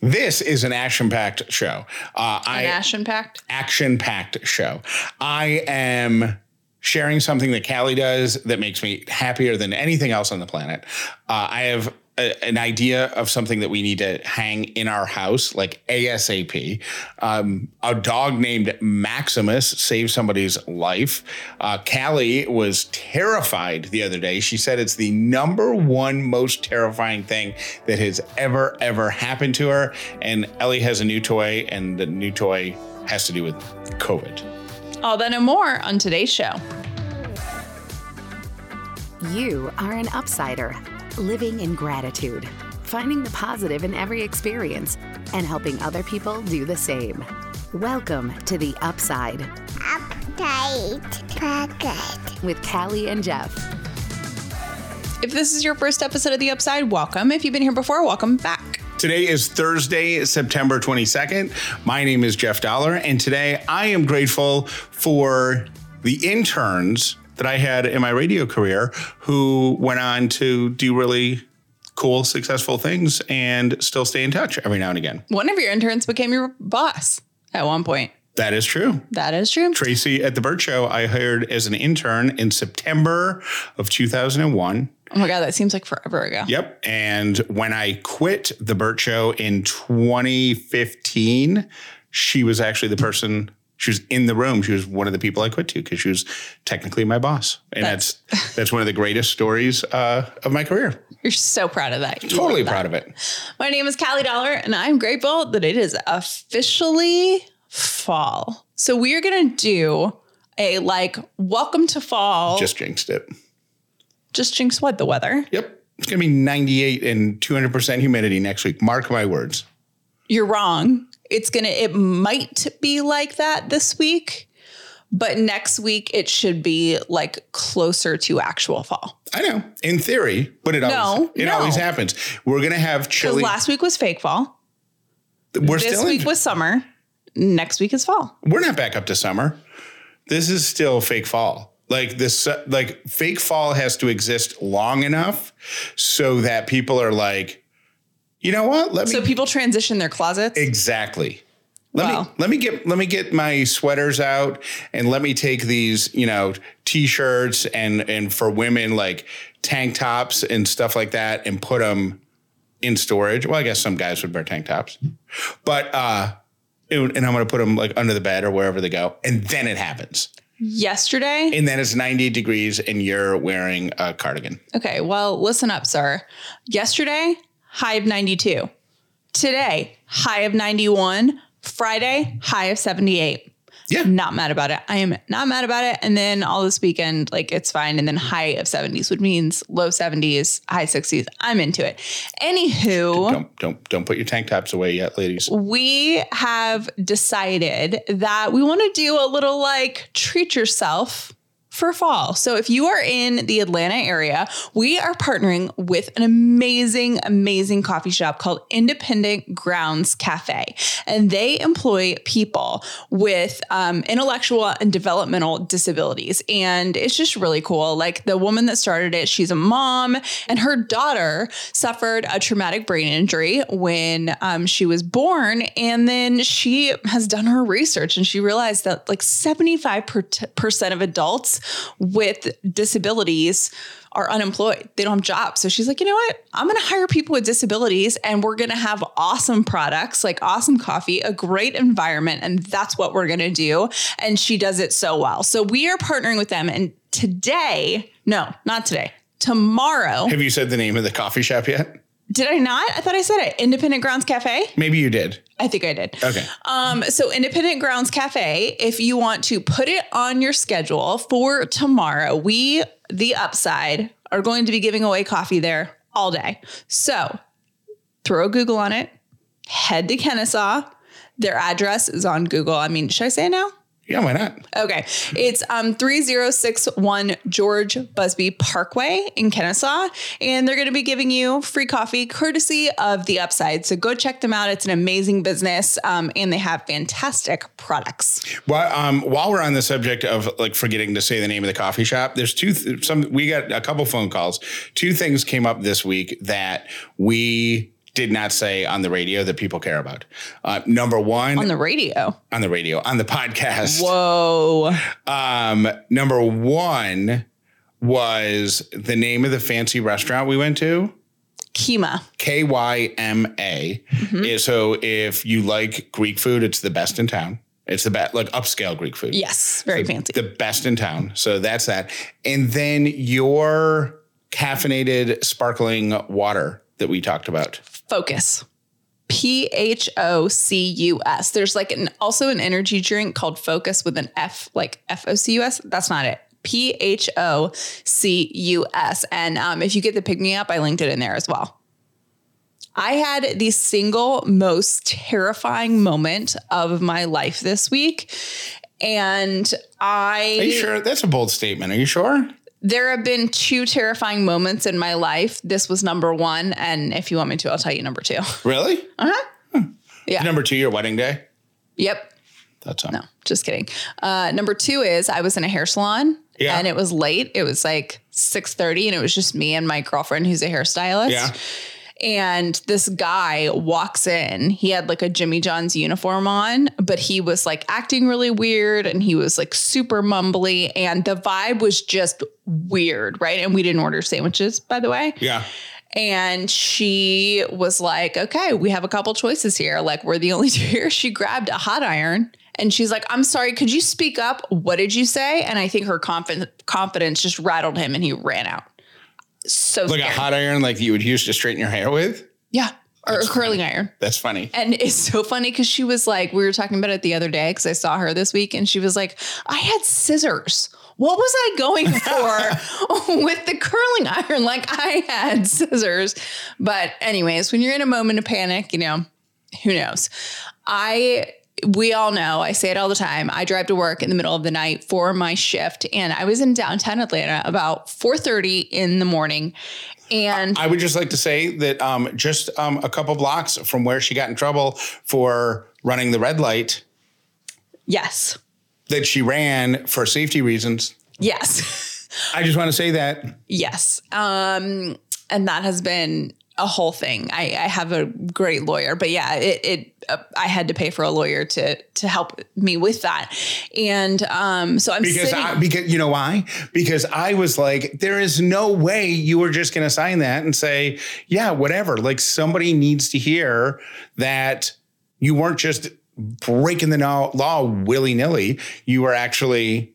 This is an action-packed show. Uh, An action packed. action-packed show. I am sharing something that Callie does that makes me happier than anything else on the planet. Uh, I have a, an idea of something that we need to hang in our house, like ASAP. Um, a dog named Maximus saved somebody's life. Uh, Callie was terrified the other day. She said it's the number one most terrifying thing that has ever, ever happened to her. And Ellie has a new toy, and the new toy has to do with COVID. All that and more on today's show. You are an upsider, living in gratitude, finding the positive in every experience, and helping other people do the same. Welcome to the Upside Update Pocket. with Callie and Jeff. If this is your first episode of The Upside, welcome. If you've been here before, welcome back. Today is Thursday, September 22nd. My name is Jeff Dauler, and today I am grateful for the interns that I had in my radio career who went on to do really cool, successful things and still stay in touch every now and again. One of your interns became your boss at one point. That is true. That is true. Tracy at the Bert Show, I hired as an intern in September of 2001. Oh my God, that seems like forever ago. Yep. And when I quit the Bert Show in 2015, she was actually the person. She was in the room. She was one of the people I quit to because she was technically my boss, and that's that's, one of the greatest stories uh, of my career. You're so proud of that. You Totally love that. proud of it. My name is Callie Dauler, and I'm grateful that it is officially fall. So we are gonna do a like welcome to fall. Just jinxed it. just jinx what the weather. Yep. It's gonna be 98 and 200 percent humidity next week. Mark my words. You're wrong. It's gonna. It might be like that this week, but next week it should be like closer to actual fall. I know, in theory, but it always No, it no. always happens. We're gonna have Because chilly. last week was fake fall. we're This week in, was summer. Next week is fall. we're not back up to summer. This is still fake fall. Like this, like fake fall has to exist long enough so that people are like, you know what? Let me So people transition their closets. exactly. Let me let me get let me get my sweaters out and let me take these, you know, t-shirts and and for women like tank tops and stuff like that and put them in storage. Well, I guess some guys would wear tank tops. But uh and and I'm going to put them like under the bed or wherever they go. And then it happens. Yesterday, And then it's 90 degrees and you're wearing a cardigan. Okay, well, listen up, sir. Yesterday, high of 92. Today, high of 91. Friday, high of 78. Yeah. Not mad about it. I am not mad about it. And then all this weekend, like it's fine. And then high of 70s, which means low 70s, high 60s. I'm into it. Anywho, Don't don't don't put your tank tops away yet, ladies. we have decided that we want to do a little like treat yourself for fall. So if you are in the Atlanta area, we are partnering with an amazing, amazing coffee shop called Independent Grounds Cafe. And they employ people with um, intellectual and developmental disabilities. And it's just really cool. Like the woman that started it, she's a mom, and her daughter suffered a traumatic brain injury when um, she was born. And then she has done her research and she realized that like 75% of adults with disabilities are unemployed. They don't have jobs. So she's like, you know what? I'm going to hire people with disabilities and we're going to have awesome products, like awesome coffee, a great environment. And that's what we're going to do. And she does it so well. So we are partnering with them. And today, no, not today, tomorrow. Have you said the name of the coffee shop yet? Did I not? I thought I said it. Independent Grounds Cafe. Maybe you did. I think I did. Okay. Um, so Independent Grounds Cafe, if you want to put it on your schedule for tomorrow, we, the upside, are going to be giving away coffee there all day. So throw a Google on it, head to Kennesaw. Their address is on Google. I mean, should I say it now? Yeah, why not? Okay. It's um 3061 George Busby Parkway in Kennesaw. And they're going to be giving you free coffee courtesy of the upside. So go check them out. It's an amazing business. Um, and they have fantastic products. Well, um, while we're on the subject of like forgetting to say the name of the coffee shop, there's two. Th- some we got a couple phone calls. Two things came up this week that we did not say on the radio that people care about. Uh, number one, On the radio. on the radio, on the podcast. Whoa. Um, number one was the name of the fancy restaurant we went to. Kyma. K Y M A. So if you like Greek food, it's the best in town. It's the best, like upscale Greek food. Yes. Very fancy. The best in town. So that's that. And then your caffeinated sparkling water that we talked about. Phocus. P H O C U S. There's like an also an energy drink called Focus with an F, like F O C U S. That's not it. P H O C U S. And um, if you get the pick me up, I linked it in there as well. I had the single most terrifying moment of my life this week. And I Are you sure? That's a bold statement. Are you sure? There have been two terrifying moments in my life. This was number one. And if you want me to, I'll tell you number two. Really? Uh huh. Hmm. Yeah. Number two, your wedding day? Yep. That's all. No, just kidding. Uh, number two is I was in a hair salon Yeah. and it was late. It was like 6.30 and it was just me and my girlfriend who's a hairstylist. Yeah. And this guy walks in. He had like a Jimmy John's uniform on, but he was like acting really weird and he was like super mumbly. And the vibe was just weird, right? And we didn't order sandwiches, by the way. Yeah. And she was like, okay, we have a couple choices here. Like, we're the only two here. She grabbed a hot iron and she's like, I'm sorry, could you speak up? What did you say? And I think her confidence confidence just rattled him and he ran out. So Like a hot iron like you would use to straighten your hair with? Yeah. Or a curling iron. That's funny. And it's so funny because she was like, we were talking about it the other day because I saw her this week and she was like, I had scissors. What was I going for with the curling iron? Like I had scissors. But, anyways, when you're in a moment of panic, you know, who knows? I we all know, I say it all the time. I drive to work in the middle of the night for my shift and I was in downtown Atlanta about 4:30 in the morning and I would just like to say that um, just um, a couple blocks from where she got in trouble for running the red light yes. that she ran for safety reasons. Yes. I just want to say that. Yes. Um, and that has been a whole thing. I, I have a great lawyer, but yeah, it, it uh, I had to pay for a lawyer to to help me with that, and um, so I'm Because sitting. I, because you know why? Because I was like, there is no way you were just going to sign that and say, yeah, whatever. Like somebody needs to hear that you weren't just breaking the no- law willy nilly. You were actually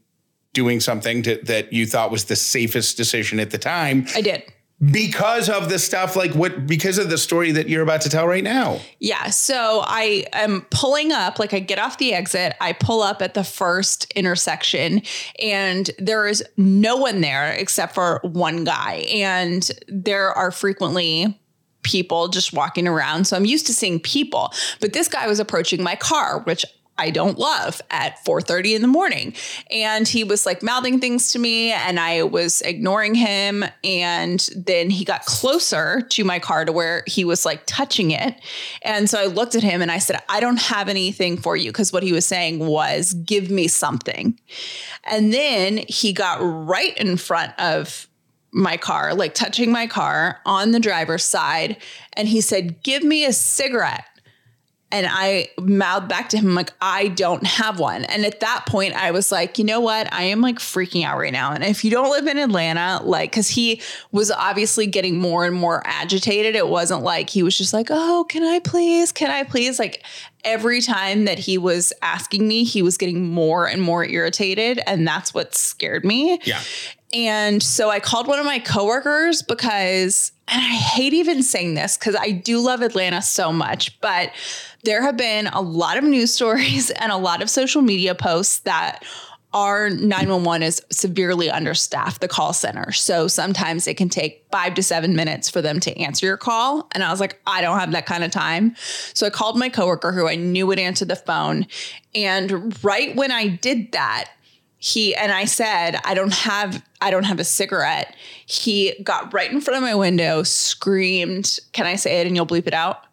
doing something to, that you thought was the safest decision at the time I did. Because of the stuff like what because of the story that you're about to tell right now. Yeah. So I am pulling up, like I get off the exit, I pull up at the first intersection, and there is no one there except for one guy. And there are frequently people just walking around. So I'm used to seeing people. But this guy was approaching my car, which I don't love at 4:30 in the morning. And he was like mouthing things to me and I was ignoring him and then he got closer to my car to where he was like touching it. And so I looked at him and I said, "I don't have anything for you" because what he was saying was, "Give me something." And then he got right in front of my car, like touching my car on the driver's side. And he said, Give me a cigarette. And I mouthed back to him, like, I don't have one. And at that point, I was like, you know what? I am like freaking out right now. And if you don't live in Atlanta, like, cause he was obviously getting more and more agitated. It wasn't like he was just like, oh, can I please? Can I please? Like, every time that he was asking me, he was getting more and more irritated. And that's what scared me. Yeah. And so I called one of my coworkers because, and I hate even saying this because I do love Atlanta so much, but there have been a lot of news stories and a lot of social media posts that our 911 is severely understaffed, the call center. So sometimes it can take five to seven minutes for them to answer your call. And I was like, I don't have that kind of time. So I called my coworker who I knew would answer the phone. And right when I did that, he and I said, I don't have I don't have a cigarette. He got right in front of my window, screamed, Can I say it and you'll bleep it out?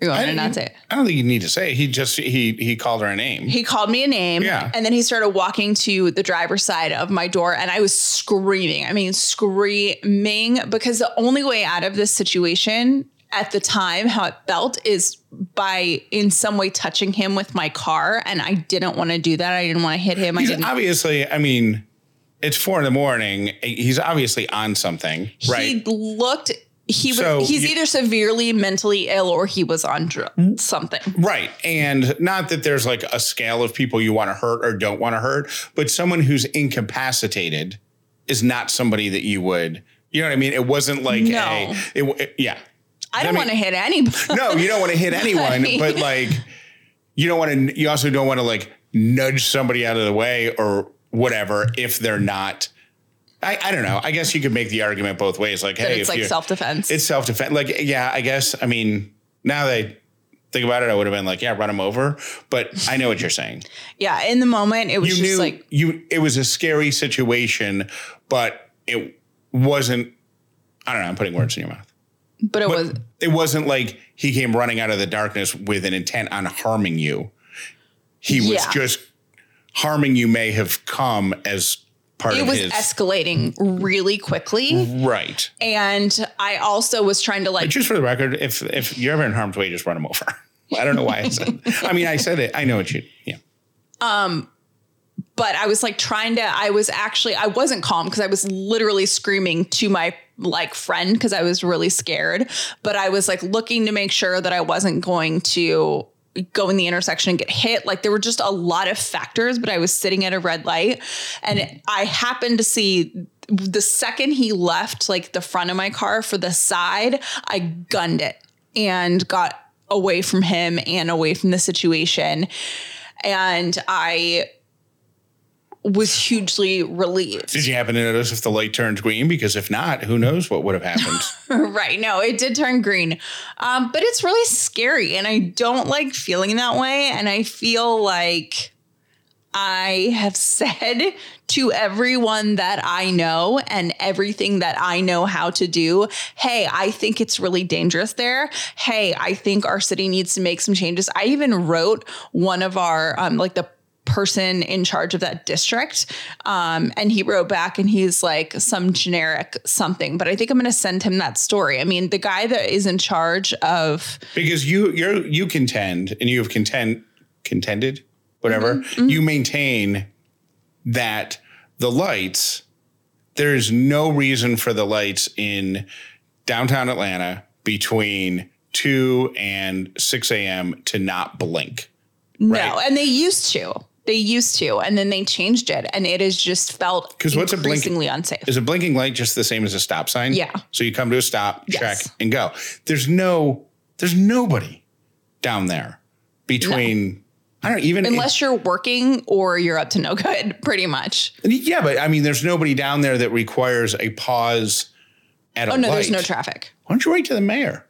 You want me to not say it? I don't think you need to say it. He just he he called her a name. He called me a name. Yeah. And then he started walking to the driver's side of my door and I was screaming. I mean, screaming because the only way out of this situation at the time, how it felt is by in some way touching him with my car. And I didn't want to do that. I didn't want to hit him. I He's didn't. obviously, I mean, it's four in the morning. He's obviously on something, He right? looked. He was. So he's you- either severely mentally ill or he was on dr- mm-hmm. something. Right. And not that there's like a scale of people you want to hurt or don't want to hurt, but someone who's incapacitated is not somebody that you would, you know what I mean? It wasn't like No. a, it, it- yeah. I don't mean- want to hit anybody. No, you don't want to hit anyone, but like, you don't want to, you also don't want to like nudge somebody out of the way or whatever if they're not. I, I don't know. I guess you could make the argument both ways. Like, That hey, it's like self defense. it's self defense. Like, yeah, I guess. I mean, now that I think about it, I would have been like, yeah, run him over. But I know what you're saying. Yeah. In the moment, it was You just knew like you. It was a scary situation, but it wasn't. I don't know. I'm putting words in your mouth. But it But was it wasn't like he came running out of the darkness with an intent on harming you. He was Yeah. just harming you. May have come as part of it of was his escalating really quickly. right. And I also was trying to like But just for the record, if if you're ever in harm's way, just run him over. I don't know why I said. I mean, I said it. I know what you. Yeah. Um but I was like trying to, I was actually, I wasn't calm because I was literally screaming to my like friend because I was really scared. But I was like looking to make sure that I wasn't going to go in the intersection and get hit. Like there were just a lot of factors, but I was sitting at a red light and I happened to see the second he left like the front of my car for the side, I gunned it and got away from him and away from the situation. And I was hugely relieved. Did you happen to notice if the light turned green? Because if not, who knows what would have happened? right. No, it did turn green. Um, but it's really scary. And I don't like feeling that way. And I feel like I have said to everyone that I know and everything that I know how to do, hey, I think it's really dangerous there. Hey, I think our city needs to make some changes. I even wrote one of our, um, like the person in charge of that district. Um, and he wrote back and he's like some generic something, but I think I'm going to send him that story. I mean, the guy that is in charge of, because you you're you contend and you have contend contended whatever you maintain that the lights there's no reason for the lights in downtown Atlanta between 2 and 6 a.m. to not blink. no, Right. and they used to. They used to, and then they changed it, and it has just felt 'Cause what's a blink- increasingly unsafe. Is a blinking light just the same as a stop sign? Yeah. So you come to a stop, Yes. check, and go. There's no, there's nobody down there between. I don't even Unless you're working or you're up to no good, pretty much. Yeah, but I mean, there's nobody down there that requires a pause at a Oh no, there's no traffic. Why don't you write to the mayor?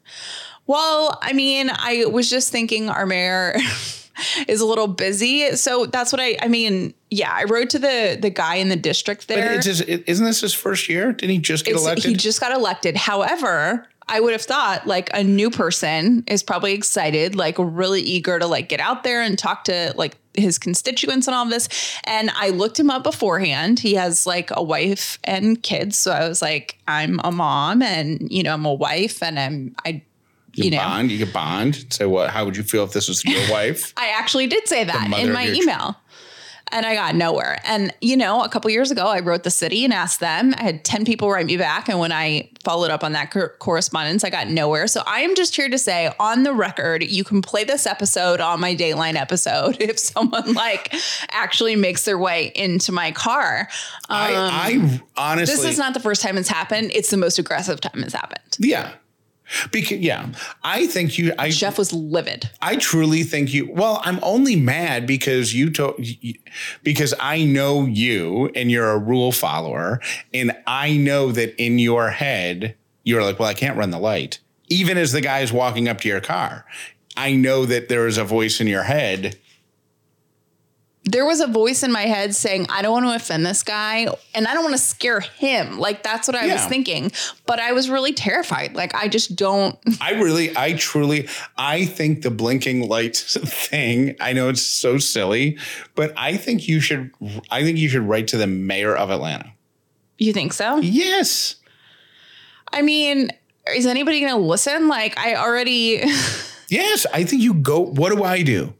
Well, I mean, I was just thinking our mayor is a little busy, so that's what I. I mean, yeah, I wrote to the the guy in the district But there. it's just, isn't this his first year? Didn't he just get It's- elected? He just got elected. However, I would have thought like a new person is probably excited, like really eager to like get out there and talk to like his constituents and all of this. And I looked him up beforehand. He has like a wife and kids. So I was like, I'm a mom and you know, I'm a wife and I'm I you, you know. bond, you could bond. Say what? How would you feel if this was your wife? I actually did say that in my email. And I got nowhere. And, you know, a couple years ago, I wrote the city and asked them. I had 10 people write me back. And when I followed up on that cor- correspondence, I got nowhere. So I am just here to say on the record, you can play this episode on my Dateline episode if someone like actually makes their way into my car. I, I honestly, Um, This is not the first time it's happened. It's the most aggressive time it's happened. yeah. Because yeah, I think you. I Jeff was livid. I truly think you. Well, I'm only mad because you told because I know you and you're a rule follower, and I know that in your head you're like, well, I can't run the light, even as the guy's walking up to your car. I know that there is a voice in your head. There was a voice in my head saying, I don't want to offend this guy and I don't want to scare him. Like, that's what I was thinking. But I was really terrified. Like, I just don't. I really, I truly, I think the blinking light thing. I know it's so silly, but I think you should. I think you should write to the mayor of Atlanta. You think so? Yes. I mean, is anybody going to listen? Like, I already. Yes, I think you go. What do I do?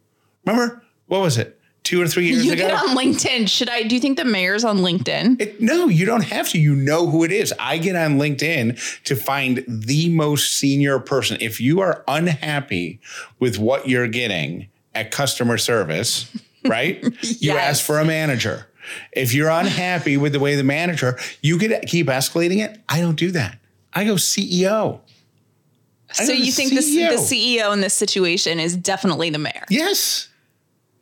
Remember what was it? Two or three years You ago. You get on LinkedIn. Should I? Do you think the mayor's on LinkedIn? It- no, you don't have to. You know who it is. I get on LinkedIn to find the most senior person. If you are unhappy with what you're getting at customer service, right? yes. You ask for a manager. If you're unhappy with the way the manager, you could keep escalating it. I don't do that. I go CEO. I So you think CEO. the CEO in this situation is definitely the mayor? Yes.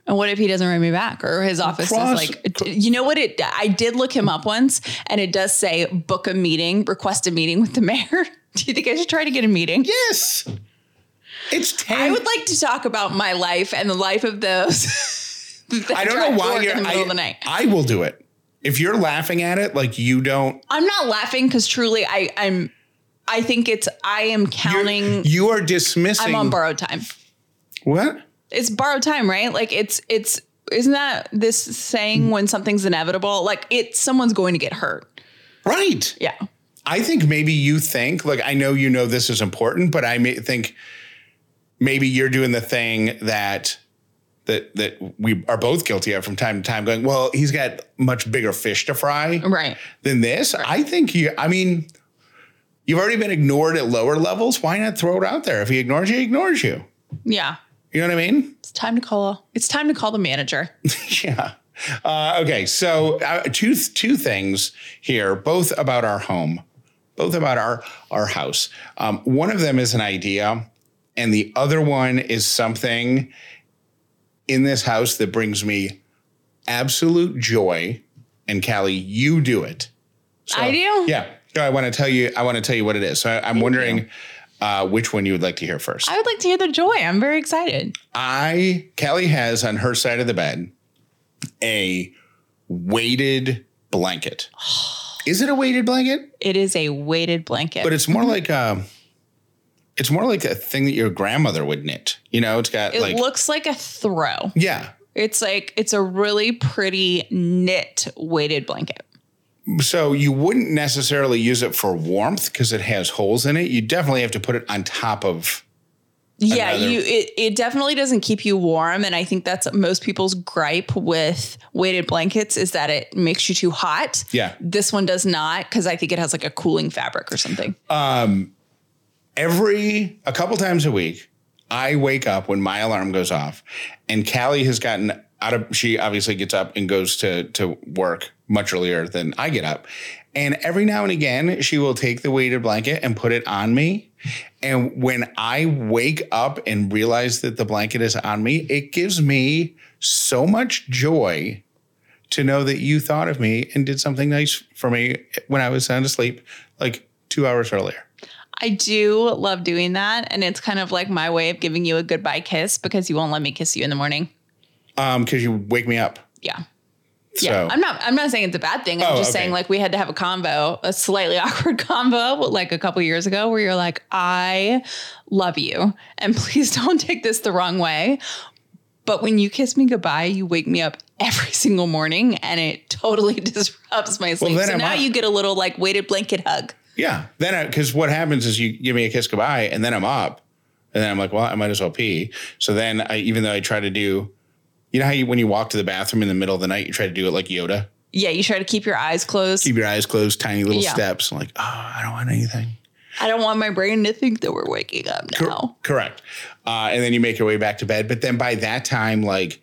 And what if he doesn't write me back or his office Cross- is like, you know what? It I did look him up once and it does say book a meeting, request a meeting with the mayor. Do you think I should try to get a meeting? Yes. It's 10. I would like to talk about my life and the life of those. I don't know why you're in the middle I, of the night. I will do it. If you're laughing at it, like you don't I'm not laughing because truly I I'm I think it's I am you're- counting you are dismissing I'm on borrowed time. what? It's borrowed time, right? Like it's it's isn't that this saying when something's inevitable? Like it's someone's going to get hurt. Right. Yeah. I think maybe you think, like, I know you know this is important, but I may think maybe you're doing the thing that that that we are both guilty of from time to time, going, well, he's got much bigger fish to fry Right. than this. I think you, I mean, you've already been ignored at lower levels. Why not throw it out there? If he ignores you, he ignores you. Yeah. You know what I mean? It's time to call. It's time to call the manager. Yeah. Uh, okay. So uh, two two things here, both about our home, both about our our house. Um, one of them is an idea, and the other one is something in this house that brings me absolute joy. And Callie, you do it. So, I do? Yeah. So I want to tell you. I want to tell you what it is. So I, I'm wondering uh, which one you would like to hear first. I would like to hear the joy. I'm very excited. I Callie has on her side of the bed a weighted blanket. Is it a weighted blanket? It is a weighted blanket. But it's more like a it's more like a thing that your grandmother would knit. You know, it's got it like looks like a throw. yeah. It's like it's a really pretty knit weighted blanket. So you wouldn't necessarily use it for warmth because it has holes in it. You definitely have to put it on top of Yeah, Another- you it, it definitely doesn't keep you warm and I think that's most people's gripe with weighted blankets is that it makes you too hot. Yeah. This one does not cuz I think it has like a cooling fabric or something. Um every a couple times a week, I wake up when my alarm goes off, and Callie has gotten of. She obviously gets up and goes to to work much earlier than I get up, and every now and again she will take the weighted blanket and put it on me. And when I wake up and realize that the blanket is on me, it gives me so much joy to know that you thought of me and did something nice for me when I was sound asleep, like two hours earlier. I do love doing that and it's kind of like my way of giving you a goodbye kiss because you won't let me kiss you in the morning. Um, because you wake me up. Yeah. So Yeah, I'm not. I'm not saying it's a bad thing. I'm Oh, just okay. saying like we had to have a convo, a slightly awkward convo, like a couple years ago, where you're like, "I love you, and please don't take this the wrong way." But when you kiss me goodbye, you wake me up every single morning, and it totally disrupts my sleep. then so I'm now up. you get a little like weighted blanket hug. yeah, then because what happens is you give me a kiss goodbye, and then I'm up, and then I'm like, well, I might as well pee. So then I, even though I try to do, you know how you when you walk to the bathroom in the middle of the night, you try to do it like Yoda, Yeah, you try to keep your eyes closed. keep your eyes closed, tiny little Yeah. steps, like oh, I don't want anything. I don't want my brain to think that we're waking up now. Correct. Uh, and then you make your way back to bed. But then by that time, like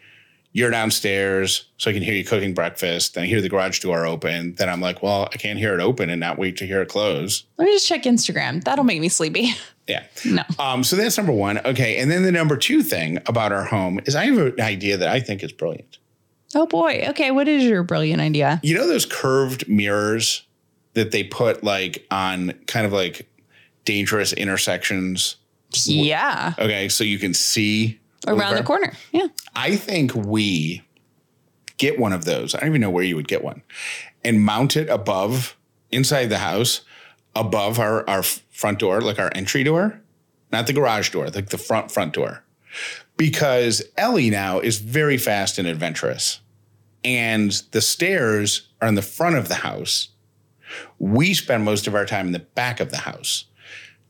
you're downstairs, so I can hear you cooking breakfast. Then I hear the garage door open. Then I'm like, well, I can't hear it open and not wait to hear it close. Let me just check Instagram. That'll make me sleepy. Yeah. No. Um, so that's number one. Okay. And then the number two thing about our home is I have an idea that I think is brilliant. Oh boy. Okay. What is your brilliant idea? You know those curved mirrors that they put like on kind of like dangerous intersections? Yeah. Okay. So you can see Around the corner. Yeah. I think we get one of those. I don't even know where you would get one and mount it above inside the house, above our, our front door, like our entry door, not the garage door, like the front, front door. Because Ellie now is very fast and adventurous. And the stairs are in the front of the house. We spend most of our time in the back of the house.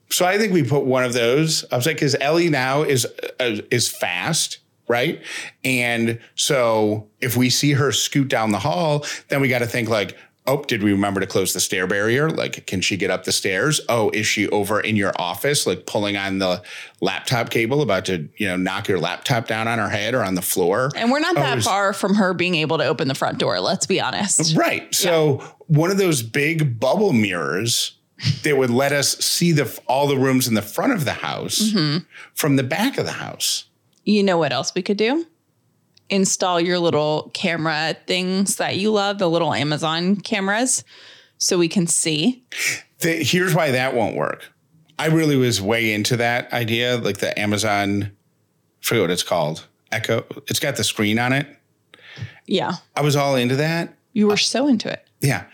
So I think we put one of those. Like, because Ellie now is uh, is fast, right? And so if we see her scoot down the hall, then we got to think like, oh, did we remember to close the stair barrier? Like, can she get up the stairs? Oh, is she over in your office, like pulling on the laptop cable, about to you know knock your laptop down on her head or on the floor? And we're not Oh, that is- far from her being able to open the front door. Let's be honest. Right. So one of those big bubble mirrors that would let us see the all the rooms in the front of the house mm-hmm. from the back of the house. You know what else we could do? Install your little camera things that you love, the little Amazon cameras, so we can see. The, here's why that won't work. I really was way into that idea, like the Amazon, I forget what it's called, Echo. It's got the screen on it. Yeah. I was all into that. You were so into it. Yeah.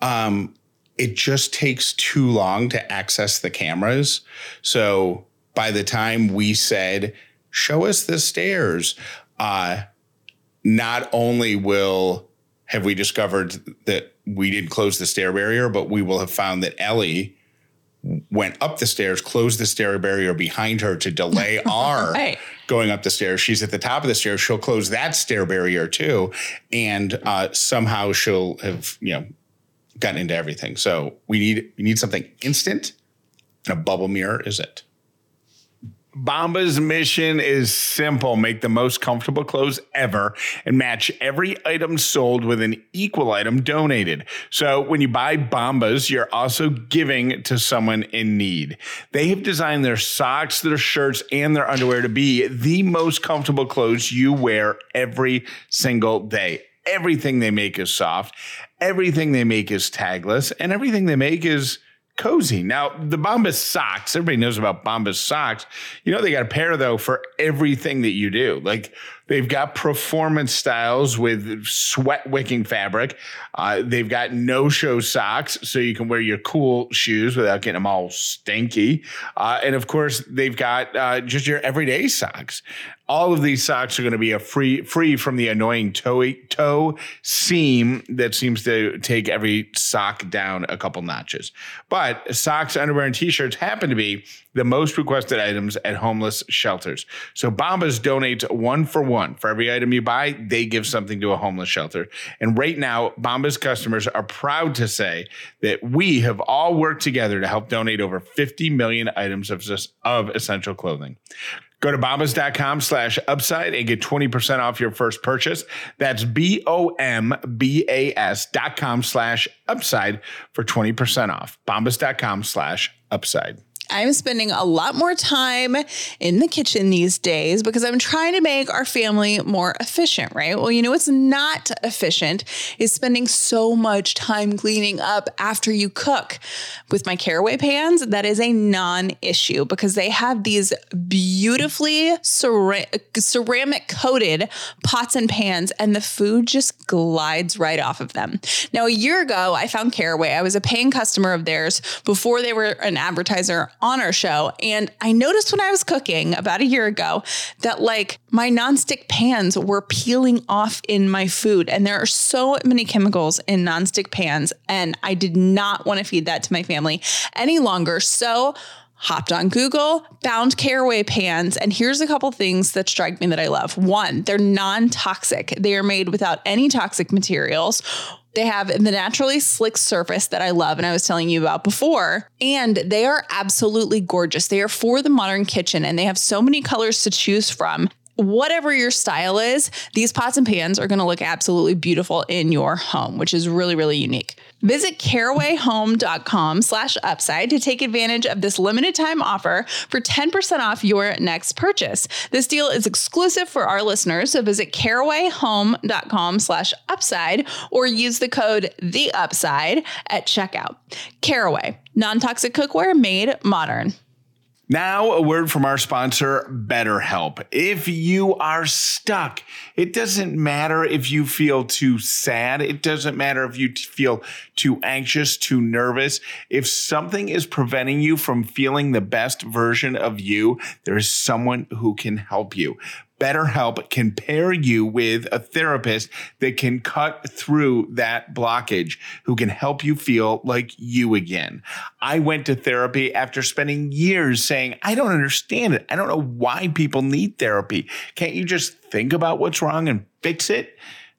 Um, it just takes too long to access the cameras. So by the time we said, show us the stairs, uh, not only will have we discovered that we didn't close the stair barrier, but we will have found that Ellie went up the stairs, closed the stair barrier behind her to delay our Right. going up the stairs. She's at the top of the stairs. She'll close that stair barrier too, and uh, somehow she'll have you know gotten into everything. So we need we need something instant, and a bubble mirror is it. Bombas' mission is simple make the most comfortable clothes ever and match every item sold with an equal item donated. So when you buy Bombas, you're also giving to someone in need. They have designed their socks, their shirts, and their underwear to be the most comfortable clothes you wear every single day. Everything they make is soft, everything they make is tagless, and everything they make is cozy. Now, the Bombas socks, everybody knows about Bombas socks. You know, they got a pair though for everything that you do. Like they've got performance styles with sweat wicking fabric. Uh, they've got no show socks so you can wear your cool shoes without getting them all stinky. Uh, and of course, they've got uh, just your everyday socks. All of these socks are going to be a free, free from the annoying toe, toe seam that seems to take every sock down a couple notches. But socks, underwear, and t-shirts happen to be the most requested items at homeless shelters. So Bombas donates one for one. For every item you buy, they give something to a homeless shelter. And right now, Bombas customers are proud to say that we have all worked together to help donate over 50 million items of, of essential clothing. Go to bombas.com slash upside and get 20% off your first purchase. That's B O M B A S dot com slash upside for 20% off. Bombas.com slash upside. I'm spending a lot more time in the kitchen these days because I'm trying to make our family more efficient, right? Well, you know what's not efficient is spending so much time cleaning up after you cook. With my caraway pans, that is a non-issue because they have these beautifully ceramic coated pots and pans and the food just glides right off of them. Now, a year ago, I found Caraway. I was a paying customer of theirs before they were an advertiser on our show. And I noticed when I was cooking about a year ago that like my nonstick pans were peeling off in my food. And there are so many chemicals in nonstick pans. And I did not want to feed that to my family any longer. So hopped on Google, found caraway pans, and here's a couple things that strike me that I love. One, they're non toxic, they are made without any toxic materials. They have the naturally slick surface that I love and I was telling you about before. And they are absolutely gorgeous. They are for the modern kitchen and they have so many colors to choose from. Whatever your style is, these pots and pans are going to look absolutely beautiful in your home, which is really, really unique. Visit carawayhome.com slash upside to take advantage of this limited time offer for 10% off your next purchase. This deal is exclusive for our listeners, so visit carawayhome.com slash upside or use the code the upside at checkout. Caraway, non-toxic cookware made modern. Now, a word from our sponsor, BetterHelp. If you are stuck, it doesn't matter if you feel too sad. It doesn't matter if you feel too anxious, too nervous. If something is preventing you from feeling the best version of you, there is someone who can help you. BetterHelp can pair you with a therapist that can cut through that blockage, who can help you feel like you again. I went to therapy after spending years saying, I don't understand it. I don't know why people need therapy. Can't you just think about what's wrong and fix it?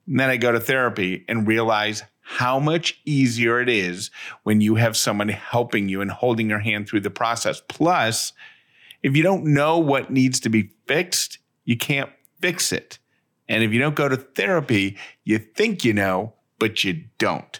And then I go to therapy and realize how much easier it is when you have someone helping you and holding your hand through the process. Plus, if you don't know what needs to be fixed, you can't fix it. And if you don't go to therapy, you think you know, but you don't.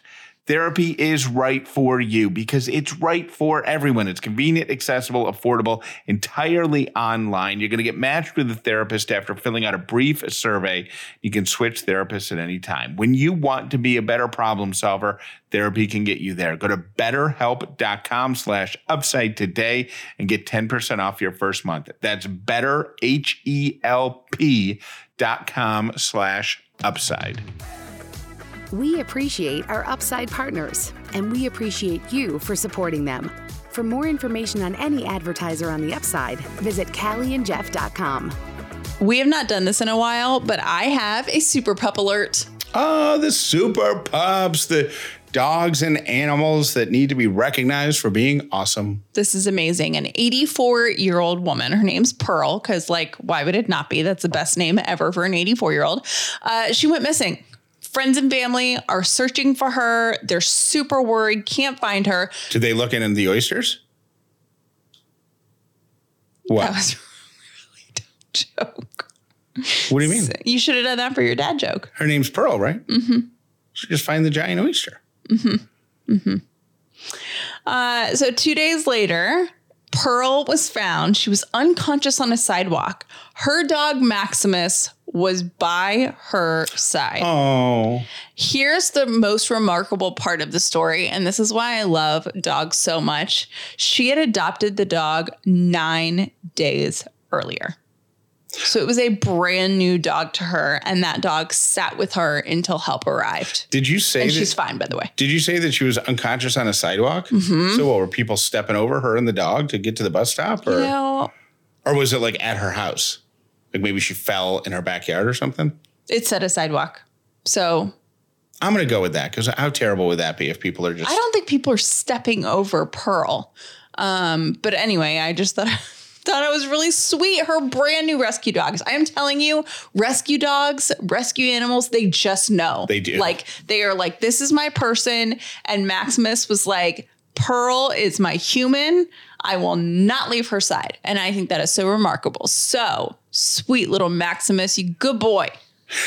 Therapy is right for you because it's right for everyone. It's convenient, accessible, affordable, entirely online. You're going to get matched with a therapist after filling out a brief survey. You can switch therapists at any time. When you want to be a better problem solver, therapy can get you there. Go to betterhelp.com slash upside today and get 10% off your first month. That's better, H-E-L-P dot com slash upside. We appreciate our Upside partners, and we appreciate you for supporting them. For more information on any advertiser on the Upside, visit CallieandJeff.com. We have not done this in a while, but I have a super pup alert. Oh, the super pups, the dogs and animals that need to be recognized for being awesome. This is amazing. An 84 year old woman, her name's Pearl, because, like, why would it not be? That's the best name ever for an 84 year old. Uh, she went missing. Friends and family are searching for her. They're super worried, can't find her. Did they look in the oysters? What? That was a really dumb joke. what do you mean? You should have done that for your dad joke. Her name's Pearl, right? Mm-hmm. So just find the giant oyster. Mhm. Mhm. Uh, so two days later, Pearl was found. She was unconscious on a sidewalk. Her dog Maximus was by her side. Oh, Here's the most remarkable part of the story, and this is why I love dogs so much. She had adopted the dog nine days earlier. So it was a brand new dog to her, and that dog sat with her until help arrived. did you say And that? she's fine, by the way. Did you say that she was unconscious on a sidewalk? Mm-hmm. So what were people stepping over her and the dog to get to the bus stop, or You know, or was it like at her house? Like maybe she fell in her backyard or something. it said a sidewalk. So I'm gonna go with that because how terrible would that be if people are just I don't think people are stepping over Pearl. Um, but anyway, I just thought thought it was really sweet. Her brand new rescue dogs. I am telling you, rescue dogs, rescue animals, they just know. They do. Like they are like, this is my person. And Maximus was like, Pearl is my human. I will not leave her side. And I think that is so remarkable. So sweet little Maximus, you good boy.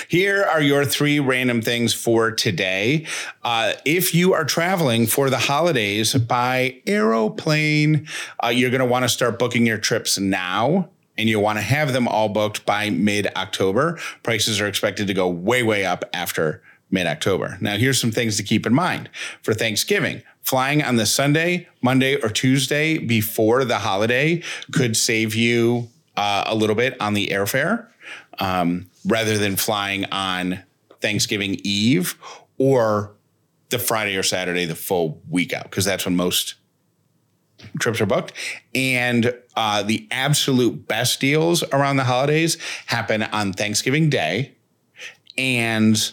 Here are your three random things for today. Uh, if you are traveling for the holidays by aeroplane, uh, you're going to want to start booking your trips now. And you want to have them all booked by mid October. Prices are expected to go way, way up after mid October. Now, here's some things to keep in mind for Thanksgiving. Flying on the Sunday, Monday, or Tuesday before the holiday could save you uh, a little bit on the airfare um, rather than flying on Thanksgiving Eve or the Friday or Saturday, the full week out, because that's when most trips are booked. And uh, the absolute best deals around the holidays happen on Thanksgiving Day and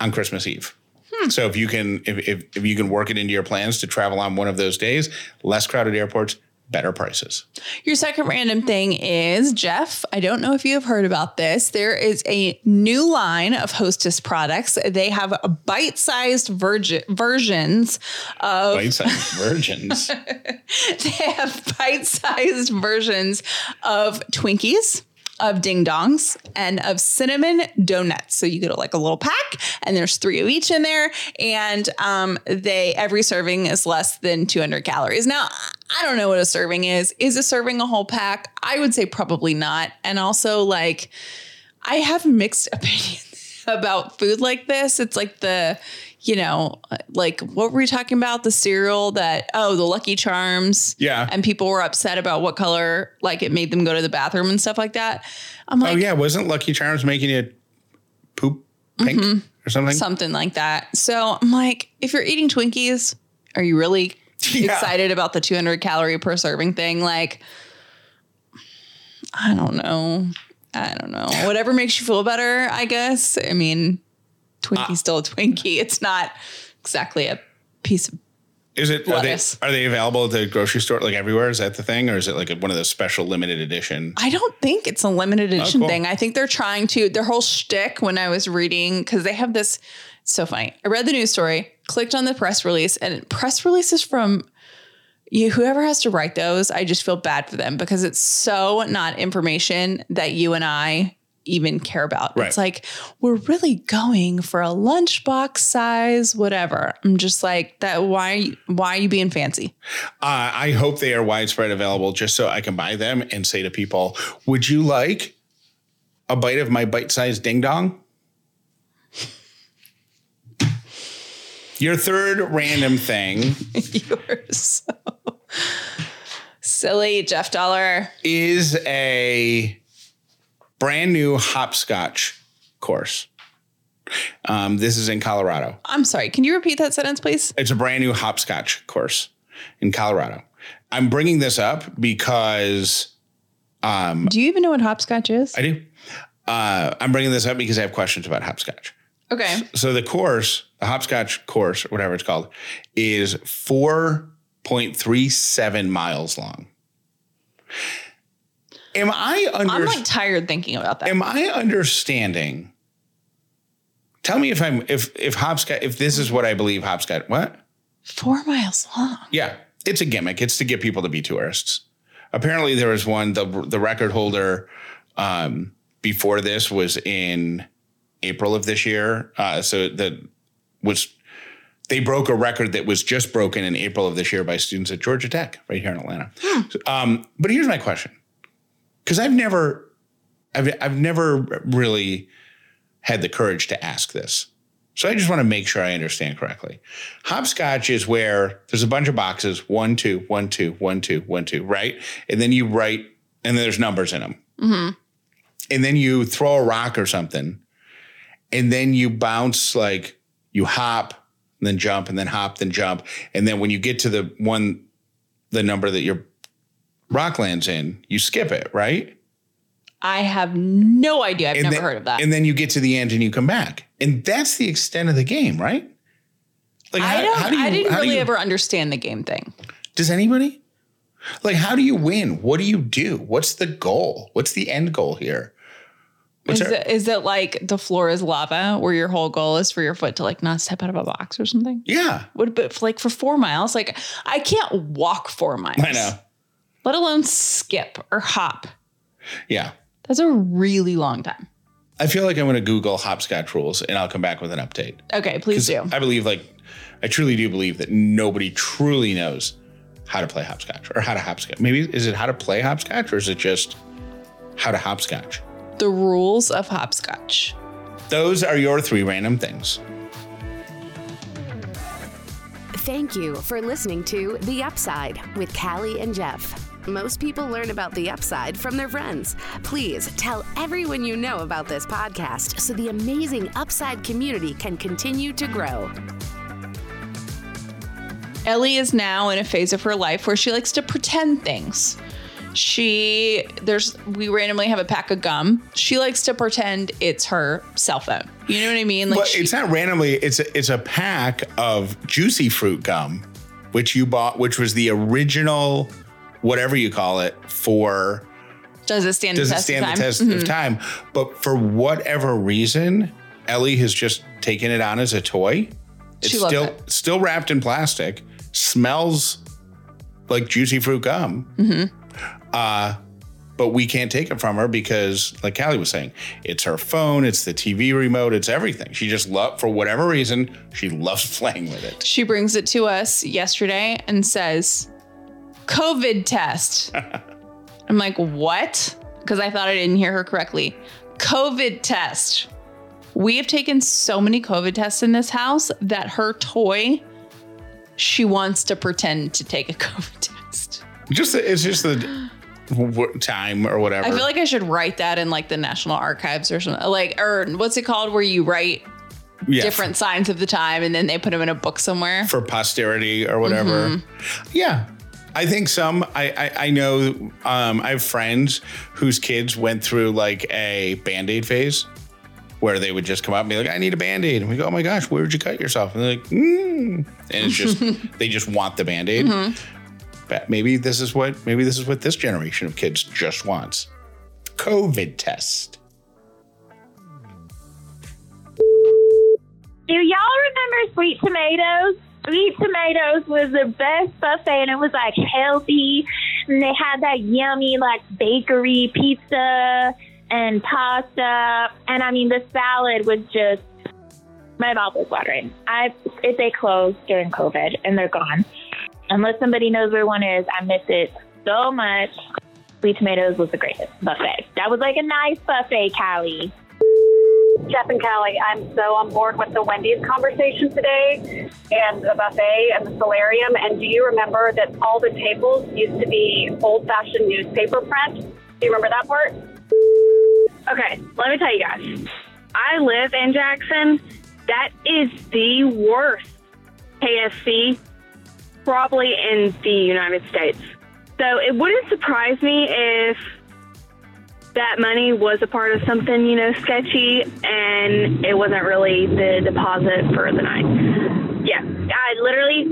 on Christmas Eve. Hmm, so if you can if, if, if you can work it into your plans to travel on one of those days, less crowded airports, better prices. Your second random thing is Jeff. I don't know if you have heard about this. There is a new line of Hostess products. They have bite-sized virgin versions of Bite-sized virgins. they have bite-sized versions of Twinkies. Of ding dongs and of cinnamon donuts. So you get like a little pack, and there's three of each in there, and um, they every serving is less than 200 calories. Now I don't know what a serving is. Is a serving a whole pack? I would say probably not. And also like I have mixed opinions about food like this. It's like the you know, like what were we talking about? The cereal that, oh, the Lucky Charms. Yeah. And people were upset about what color, like it made them go to the bathroom and stuff like that. I'm oh, like, oh yeah, wasn't Lucky Charms making it poop pink mm-hmm. or something? something like that. So I'm like, if you're eating Twinkies, are you really Yeah. excited about the 200 calorie per serving thing? Like, I don't know. I don't know. Whatever makes you feel better, I guess. I mean, Twinkie's ah. still a Twinkie. It's not exactly a piece of. Is it are they, are they available at the grocery store like everywhere? Is that the thing, or is it like one of those special limited edition? I don't think it's a limited oh, edition cool. thing. I think they're trying to, their whole shtick when I was reading, because they have this, it's so funny. I read the news story, clicked on the press release, and press releases from you, whoever has to write those, I just feel bad for them because it's so not information that you and I even care about. Right. It's like, we're really going for a lunchbox size, whatever. I'm just like, that why why are you being fancy? Uh, I hope they are widespread available, just so I can buy them and say to people, "Would you like a bite of my bite-sized ding dong?" Your third random thing You're so silly, Jeff Dauler. is a brand new hopscotch course. Um, this is in Colorado. I'm sorry. Can you repeat that sentence, please? It's a brand new hopscotch course in Colorado. I'm bringing this up because Do you even know what hopscotch is? I do. Uh, I'm bringing this up because I have questions about hopscotch. Okay. So the course, the hopscotch course, or whatever it's called, is 4.37 miles long. Am I under, I'm like tired thinking about that. am I understanding? Tell me if I'm if if hopscotch if this is what I believe hopscotch what? Four miles long. Yeah, it's a gimmick. It's to get people to be tourists. Apparently, there was one. the The record holder um, before this was in April of this year. Uh, so that was they broke a record that was just broken in April of this year by students at Georgia Tech, right here in Atlanta. So, um, but here's my question, because I've never, I've I've never really had the courage to ask this. So I just want to make sure I understand correctly. Hopscotch is where there's a bunch of boxes, one, two, one, two, one, two, one, two, right? And then you write, and then there's numbers in them. Mm-hmm. And then you throw a rock or something, and then you bounce like you hop, and then jump, and then hop, then jump. And then when you get to the one, the number that your rock lands in, you skip it, right? I have no idea. I've And never then- heard of that. And then you get to the end and you come back. And that's the extent of the game, right? Like I don't. I didn't how do really you- ever understand the game thing. Does anybody? Like, how do you win? What do you do? What's the goal? What's the end goal here? Is, our- it, is it like the floor is lava, where your whole goal is for your foot to like not step out of a box or something? yeah, What but like for four miles? Like I can't walk four miles. I know. Let alone skip or hop. Yeah. That's a really long time. I feel like I'm going to Google hopscotch rules and I'll come back with an update. Okay, please do. I believe, like, I truly do believe that nobody truly knows how to play hopscotch or how to hopscotch. Maybe is it how to play hopscotch or is it just how to hopscotch? The rules of hopscotch. Those are your three random things. Thank you for listening to The Upside with Callie and Jeff. Most people learn about the upside from their friends. Please tell everyone you know about this podcast so the amazing Upside community can continue to grow. Ellie is now in a phase of her life where she likes to pretend things. She there's we randomly have a pack of gum. She likes to pretend it's her cell phone. You know what I mean? Like But she- it's not randomly. It's a, it's a pack of juicy fruit gum, which you bought, which was the original, whatever you call it, for does it stand does the it stand of the test Mhm. of time? But for whatever reason, Ellie has just taken it on as a toy. It's She still it. still wrapped in plastic, smells like juicy fruit gum. Mm-hmm. Uh, but we can't take it from her because, like Callie was saying, it's her phone, it's the TV remote, it's everything. She just love for whatever reason, she loves playing with it. She brings it to us yesterday and says, COVID test. I'm like, what? Because I thought I didn't hear her correctly. COVID test. We have taken so many COVID tests in this house that her toy, she wants to pretend to take a COVID test. Just it's just the time or whatever. I feel like I should write that in like the National Archives or something. Like, or what's it called where you write Yeah, different signs of the time and then they put them in a book somewhere? for posterity or whatever. Mm-hmm. Yeah. I think some I, I I know um I have friends whose kids went through like a band-aid phase where they would just come up and be like, I need a band-aid. And we go, Oh my gosh, where did you cut yourself? And they're like, mm. And it's just they just want the band-aid. Mm-hmm. But maybe this is what maybe this is what this generation of kids just wants. COVID test. Do y'all remember Sweet Tomatoes? Sweet Tomatoes was the best buffet, and it was like healthy, and they had that yummy like bakery pizza and pasta, and I mean the salad was just my mouth was watering. I if they closed during COVID and they're gone, unless somebody knows where one is, I miss it so much. Sweet Tomatoes was the greatest buffet. That was like a nice buffet, Callie. Jeff and Callie, I'm so on board with the Wendy's conversation today and the buffet and the solarium. And do you remember that all the tables used to be old fashioned newspaper print? Do you remember that part? Okay, let me tell you guys. I live in Jackson. That is the worst KFC probably in the United States. So it wouldn't surprise me if that money was a part of something, you know, sketchy and it wasn't really the deposit for the night. Yeah, I literally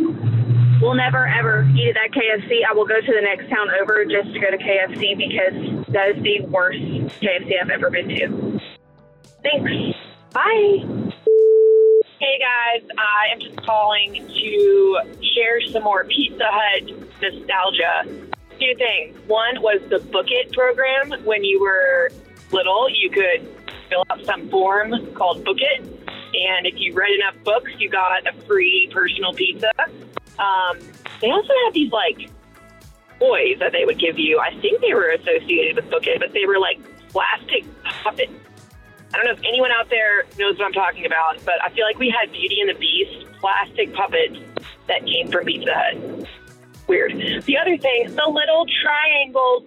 will never ever eat at that KFC. I will go to the next town over just to go to KFC because that is the worst KFC I've ever been to. Thanks. Bye. Hey guys, I am just calling to share some more Pizza Hut nostalgia. Two things. One was the Book It program. When you were little, you could fill out some form called Book It, and if you read enough books, you got a free personal pizza. Um, they also had these like toys that they would give you. I think they were associated with Book It, but they were like plastic puppets. I don't know if anyone out there knows what I'm talking about, but I feel like we had Beauty and the Beast plastic puppets that came from Pizza Hut. Weird. The other thing, the little triangle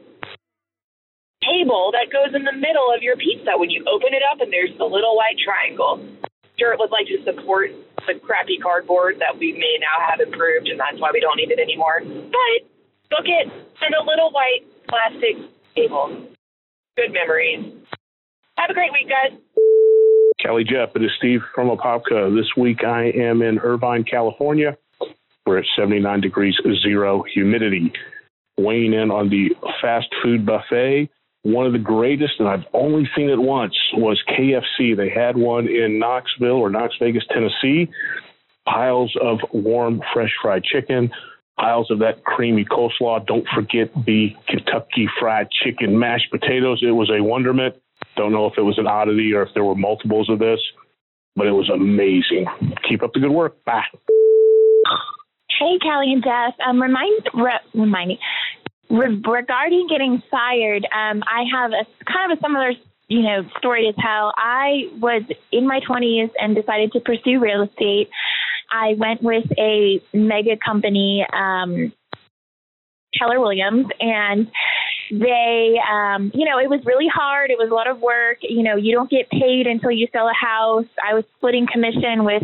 table that goes in the middle of your pizza when you open it up and there's the little white triangle. It would like to support the crappy cardboard that we may now have improved, and that's why we don't need it anymore. But book it and a little white plastic table. Good memories. Have a great week, guys. Callie Jeff, it is Steve from Apopka. This week I am in Irvine, California. We're at 79 degrees zero humidity. Weighing in on the fast food buffet. One of the greatest, and I've only seen it once, was KFC. They had one in Knoxville or Knox Vegas, Tennessee. Piles of warm, fresh fried chicken, piles of that creamy coleslaw. Don't forget the Kentucky fried chicken mashed potatoes. It was a wonderment. Don't know if it was an oddity or if there were multiples of this, but it was amazing. Keep up the good work. Bye. Hey, Callie and Jeff. Um, remind re, remind me re, regarding getting fired. Um, I have a kind of a similar, you know, story to tell. I was in my twenties and decided to pursue real estate. I went with a mega company, um, Keller Williams, and they um you know it was really hard it was a lot of work you know you don't get paid until you sell a house i was splitting commission with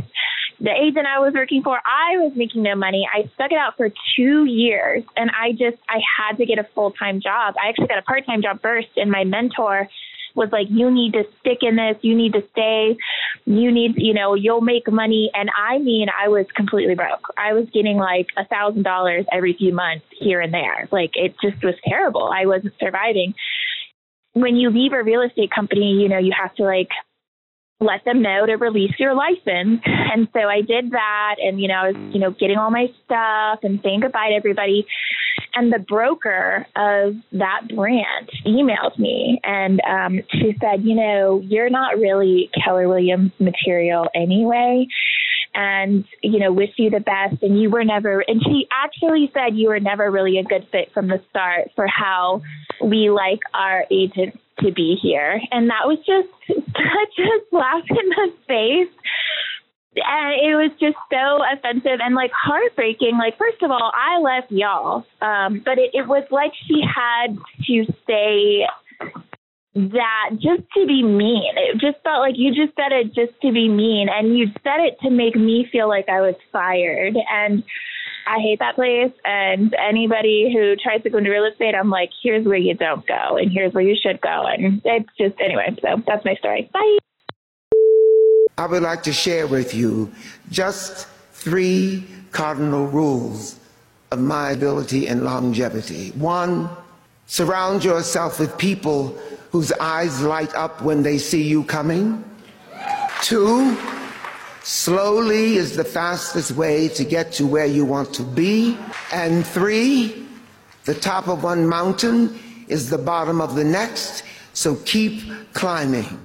the agent i was working for i was making no money i stuck it out for two years and i just i had to get a full-time job i actually got a part-time job first and my mentor was like, you need to stick in this, you need to stay, you need, you know, you'll make money. And I mean, I was completely broke. I was getting like a thousand dollars every few months here and there. Like it just was terrible. I wasn't surviving. When you leave a real estate company, you know, you have to like let them know to release your license. And so I did that and, you know, I was, you know, getting all my stuff and saying goodbye to everybody. and the broker of that branch emailed me and um, she said, you know, you're not really Keller Williams material anyway. And, you know, wish you the best. And you were never, and she actually said you were never really a good fit from the start for how we like our agents to be here. And that was just such a slap in the face and it was just so offensive and like heartbreaking. Like, first of all, I left y'all, um, but it, it was like she had to say that just to be mean. It just felt like you just said it just to be mean, and you said it to make me feel like I was fired. And I hate that place. And anybody who tries to go into real estate, I'm like, here's where you don't go, and here's where you should go. And it's just anyway. So that's my story. Bye. I would like to share with you just three cardinal rules of my ability and longevity. One, surround yourself with people whose eyes light up when they see you coming. Two, slowly is the fastest way to get to where you want to be. And three, the top of one mountain is the bottom of the next, so keep climbing.